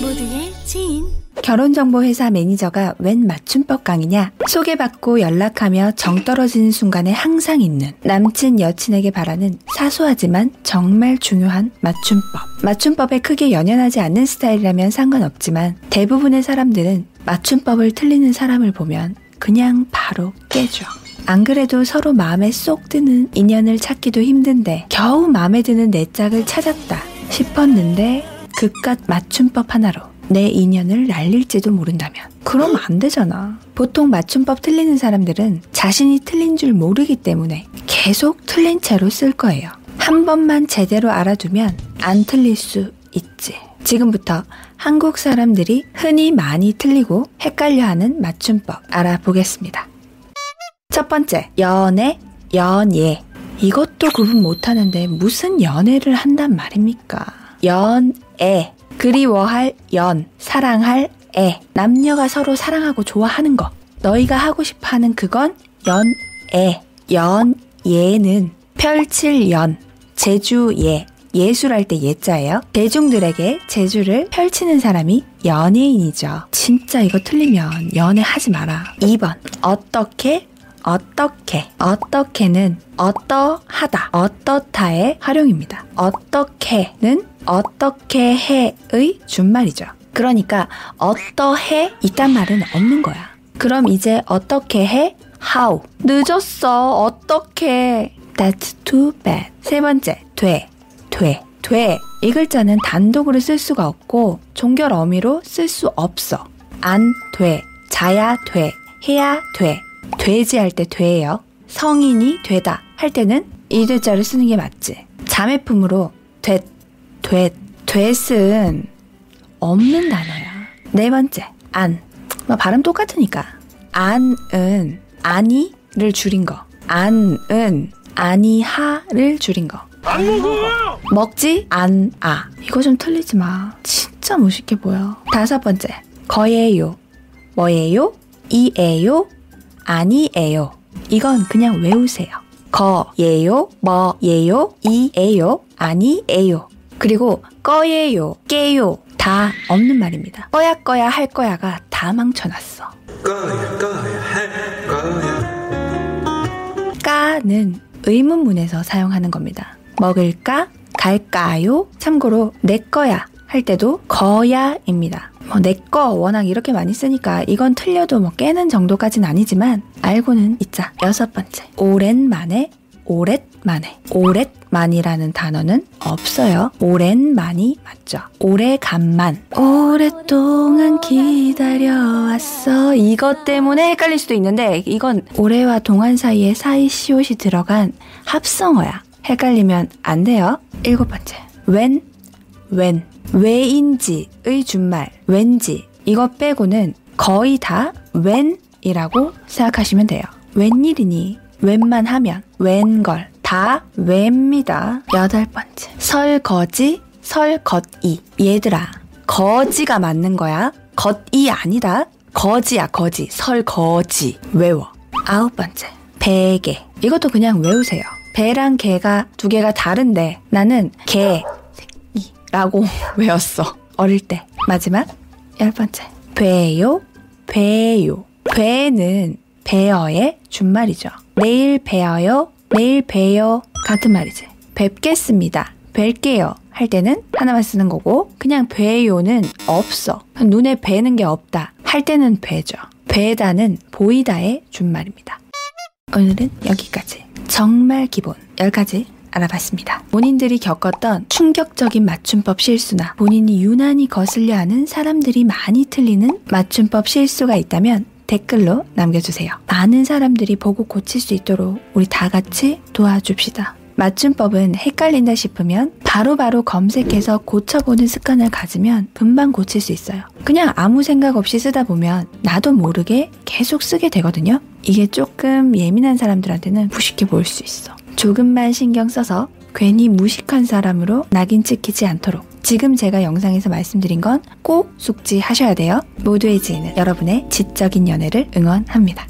모두의 지인 결혼정보회사 매니저가 웬 맞춤법 강의냐? 소개받고 연락하며 정 떨어지는 순간에 항상 있는 남친 여친에게 바라는 사소하지만 정말 중요한 맞춤법. 맞춤법에 크게 연연하지 않는 스타일이라면 상관없지만 대부분의 사람들은 맞춤법을 틀리는 사람을 보면 그냥 바로 깨져. 안 그래도 서로 마음에 쏙 드는 인연을 찾기도 힘든데 겨우 마음에 드는 내 짝을 찾았다 싶었는데 그깟 맞춤법 하나로 내 인연을 날릴지도 모른다면 그럼 안 되잖아. 보통 맞춤법 틀리는 사람들은 자신이 틀린 줄 모르기 때문에 계속 틀린 채로 쓸 거예요. 한 번만 제대로 알아두면 안 틀릴 수 있지. 지금부터 한국 사람들이 흔히 많이 틀리고 헷갈려하는 맞춤법 알아보겠습니다. 첫 번째, 연애, 연예. 이것도 구분 못하는데 무슨 연애를 한단 말입니까? 연 애. 그리워할 연, 사랑할 애. 남녀가 서로 사랑하고 좋아하는 거. 너희가 하고 싶어 하는 그건 연 애. 연 예는 펼칠 연, 제주 예. 예술할 때 예자예요. 대중들에게 제주를 펼치는 사람이 연예인이죠. 진짜 이거 틀리면 연애 하지 마라. 2번. 어떻게 어떻게 어떻게는 어떠하다 어떻다의 활용입니다. 어떻게는 어떻게 해의 준말이죠. 그러니까 어떠해 이딴 말은 없는 거야. 그럼 이제 어떻게 해? how 늦었어 어떻게 that's too bad 세 번째 돼 돼, 돼. 이 글자는 단독으로 쓸 수가 없고 종결 어미로 쓸 수 없어. 안 돼, 자야 돼, 해야 돼. 돼지 할 때 돼예요. 성인이 되다 할 때는 이 글자를 쓰는 게 맞지. 자매품으로 돼, 돼, 돼은 없는 단어야. 네 번째, 안. 뭐 발음 똑같으니까. 안은 아니를 줄인 거. 안은 아니하를 줄인 거. 안 먹어! 먹지 않아. 이거 좀 틀리지 마. 진짜 무식해 보여. 다섯 번째. 거예요. 뭐예요? 이에요? 아니에요. 이건 그냥 외우세요. 거예요? 뭐예요? 이에요? 아니에요. 그리고 꺼예요, 깨요 다 없는 말입니다. 꺼야 꺼야 할 거야가 다 망쳐놨어. 꺼야 꺼야 할 거야 까는 의문문에서 사용하는 겁니다. 먹을까? 갈까요? 참고로 내 거야 할 때도 거야입니다. 뭐 내 거 워낙 이렇게 많이 쓰니까 이건 틀려도 뭐 깨는 정도까진 아니지만 알고는 있자. 여섯 번째. 오랜만에 오랫만에 오랫만이라는 단어는 없어요. 오랜만이 맞죠. 오래간만 오랫동안 기다려왔어. 이것 때문에 헷갈릴 수도 있는데 이건 올해와 동안 사이에 사이 시옷이 들어간 합성어야. 헷갈리면 안 돼요. 일곱 번째. 웬, 웬. 왜인지의 준말, 왠지. 이거 빼고는 거의 다 웬이라고 생각하시면 돼요. 웬일이니? 웬만 하면, 웬걸. 다 웬입니다. 여덟 번째. 설거지, 설겉이. 얘들아, 거지가 맞는 거야. 겉이 아니다. 거지야, 거지. 설거지. 외워. 아홉 번째. 베개. 이것도 그냥 외우세요. 배랑 개가 두 개가 다른데 나는 개, 라고 외웠어. 어릴 때. 마지막 열 번째. 배요, 배요. 배는 배어의 준말이죠. 내일 배어요, 내일 배요 같은 말이지. 뵙겠습니다. 뵐게요. 할 때는 하나만 쓰는 거고 그냥 뵈요는 없어. 눈에 뵈는 게 없다. 할 때는 뵈죠. 뵈다는 보이다의 준말입니다. 오늘은 여기까지. 정말 기본 10가지 알아봤습니다. 본인들이 겪었던 충격적인 맞춤법 실수나 본인이 유난히 거슬려 하는 사람들이 많이 틀리는 맞춤법 실수가 있다면 댓글로 남겨주세요. 많은 사람들이 보고 고칠 수 있도록 우리 다 같이 도와줍시다. 맞춤법은 헷갈린다 싶으면 바로바로 바로 검색해서 고쳐보는 습관을 가지면 금방 고칠 수 있어요. 그냥 아무 생각 없이 쓰다 보면 나도 모르게 계속 쓰게 되거든요. 이게 조금 예민한 사람들한테는 무식해 보일 수 있어. 조금만 신경 써서 괜히 무식한 사람으로 낙인 찍히지 않도록 지금 제가 영상에서 말씀드린 건 꼭 숙지하셔야 돼요. 모두의 지인은 여러분의 지적인 연애를 응원합니다.